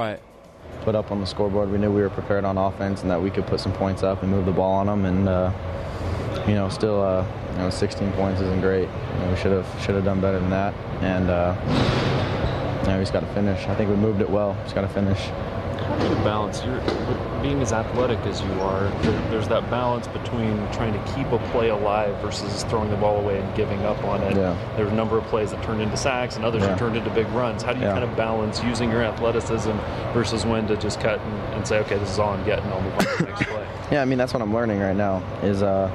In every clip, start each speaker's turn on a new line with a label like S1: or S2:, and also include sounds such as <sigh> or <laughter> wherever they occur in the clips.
S1: Right.
S2: put up on the scoreboard. We knew we were prepared on offense and that we could put some points up and move the ball on them. And uh, you know, still, uh, you know, 16 points isn't great. You know, we should have should have done better than that. And uh, you know, we just got to finish. I think we moved it well. Just got to finish.
S3: How do you balance? You're being as athletic as you are. There, there's that balance between trying to keep a play alive versus throwing the ball away and giving up on it.
S2: Yeah.
S3: There are a number of plays that turned into sacks and others
S2: Yeah.
S3: that turned into big runs. How do you
S2: Yeah.
S3: kind of balance using your athleticism versus when to just cut and, and say, okay, this is all I'm getting. I'll move on to the next play. <laughs>
S2: Yeah, I mean that's what I'm learning right now is uh,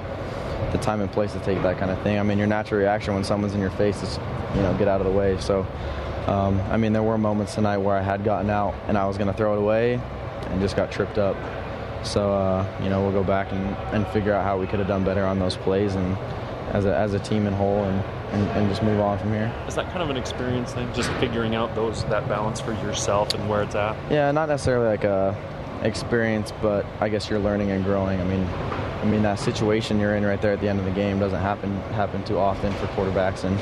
S2: the time and place to take that kind of thing. I mean your natural reaction when someone's in your face is you know get out of the way. So um, I mean there were moments tonight where I had gotten out and I was going to throw it away and just got tripped up. So uh, you know we'll go back and, and figure out how we could have done better on those plays and as a, as a team in whole and, and, and just move on from here.
S3: Is that kind of an experience thing? Just figuring out those that balance for yourself and where it's at?
S2: Yeah, not necessarily like a experience, but I guess you're learning and growing. I mean, I mean that situation you're in right there at the end of the game doesn't happen happen too often for quarterbacks, and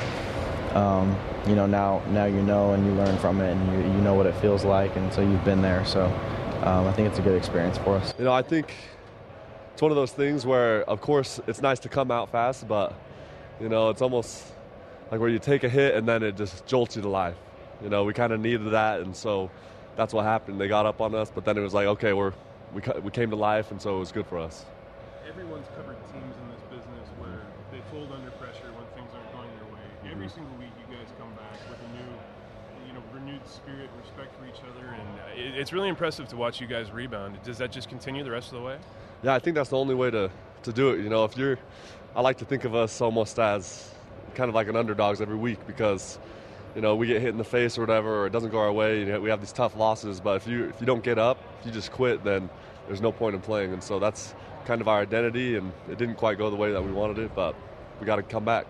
S2: um, you know now now you know and you learn from it, and you you know what it feels like, and so you've been there. So um, I think it's a good experience for us.
S4: You know, I think it's one of those things where, of course, it's nice to come out fast, but you know, it's almost like where you take a hit and then it just jolts you to life. You know, we kind of needed that, and so that's what happened. They got up on us, but then it was like, okay, we're we we came to life, and so it was good for us.
S5: Everyone's covered teams in this business where they fold under pressure when things aren't going their way. Every single week, you guys come back with a new, you know, renewed spirit respect for each other, and uh, it, it's really impressive to watch you guys rebound. Does that just continue the rest of the way?
S4: Yeah, I think that's the only way to, to do it. You know, if you're, I like to think of us almost as kind of like an underdogs every week because, you know, we get hit in the face or whatever, or it doesn't go our way. You know, we have these tough losses, but if you if you don't get up, if you just quit, then there's no point in playing. And so that's kind of our identity, and it didn't quite go the way that we wanted it, but we got to come back.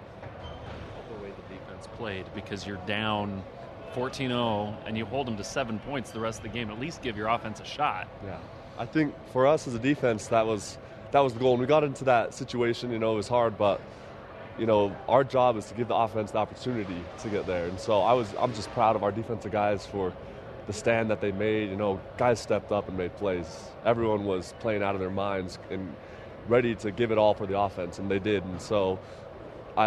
S3: Defense played because you're down 14-0 and you hold them to seven points the rest of the game. At least give your offense a shot.
S4: Yeah, I think for us as a defense, that was that was the goal. And we got into that situation. You know, it was hard, but you know, our job is to give the offense the opportunity to get there. And so I was, I'm just proud of our defensive guys for the stand that they made. You know, guys stepped up and made plays. Everyone was playing out of their minds and ready to give it all for the offense, and they did. And so.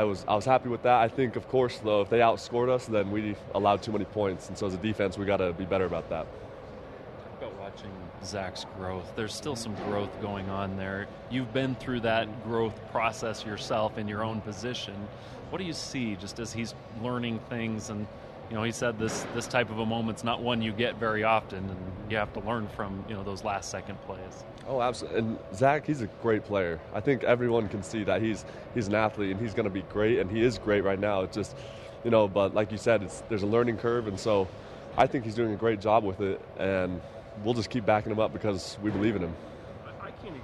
S4: I was I was happy with that. I think, of course, though, if they outscored us, then we allowed too many points, and so as a defense, we got to be better about that.
S3: about watching Zach's growth. There's still some growth going on there. You've been through that growth process yourself in your own position. What do you see just as he's learning things and you know, he said this this type of a moment's not one you get very often and you have to learn from, you know, those last second plays.
S4: Oh, absolutely. And Zach, he's a great player. I think everyone can see that he's he's an athlete and he's going to be great, and he is great right now. It's just, you know, but like you said, it's there's a learning curve, and so I think he's doing a great job with it, and we'll just keep backing him up because we believe in him.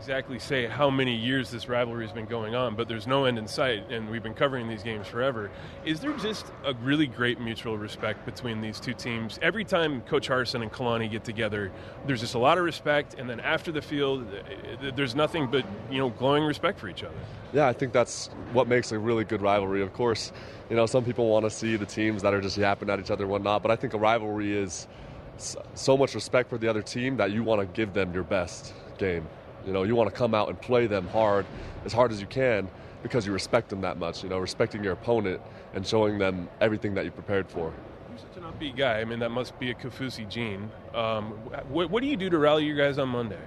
S5: Exactly say how many years this rivalry has been going on, but there's no end in sight, and we've been covering these games forever. Is there just a really great mutual respect between these two teams? Every time Coach Harsin and Kalani get together, there's just a lot of respect, and then after the field, eh, there's nothing but you know glowing respect for each other.
S4: Yeah, I think that's what makes a really good rivalry. Of course, you know, some people want to see the teams that are just yapping at each other and whatnot, but I think a rivalry is so much respect for the other team that you want to give them your best game. You know, you want to come out and play them hard, as hard as you can, because you respect them that much. You know, respecting your opponent and showing them everything that you prepared for.
S5: You're such an upbeat guy. I mean, that must be a Kaufusi gene. Um, what, what do you do to rally your guys on Monday?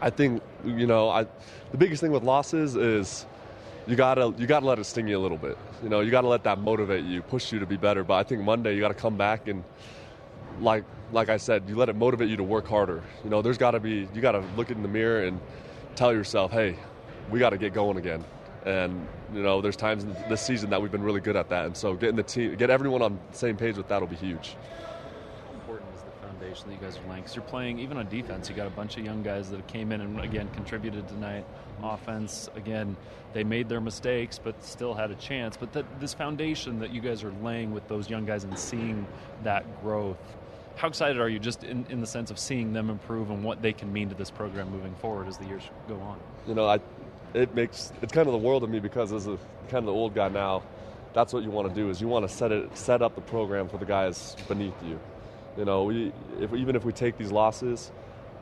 S4: I think you know I, the biggest thing with losses is you gotta you gotta let it sting you a little bit. You know you gotta let that motivate you, push you to be better. But I think Monday you gotta come back and like like I said, you let it motivate you to work harder. You know there's gotta be you gotta look in the mirror and tell yourself, hey, we gotta get going again. And you know there's times in this season that we've been really good at that. And so getting the team, get everyone on the same page with that will be huge.
S3: How important is the foundation that you guys are laying? Because you're playing, even on defense, you got a bunch of young guys that came in and, again, contributed tonight. Offense, again, they made their mistakes, but still had a chance. But this foundation that you guys are laying with those young guys and seeing that growth, how excited are you just in, in the sense of seeing them improve and what they can mean to this program moving forward as the years go on?
S4: you know, I, it makes it's kind of the world to me because as a kind of the old guy now, that's what you want to do is you want to set it set up the program for the guys beneath you. You know, we, if, even if we take these losses,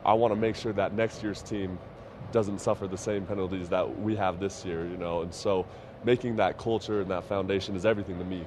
S4: I want to make sure that next year's team doesn't suffer the same penalties that we have this year. You know, and so making that culture and that foundation is everything to me.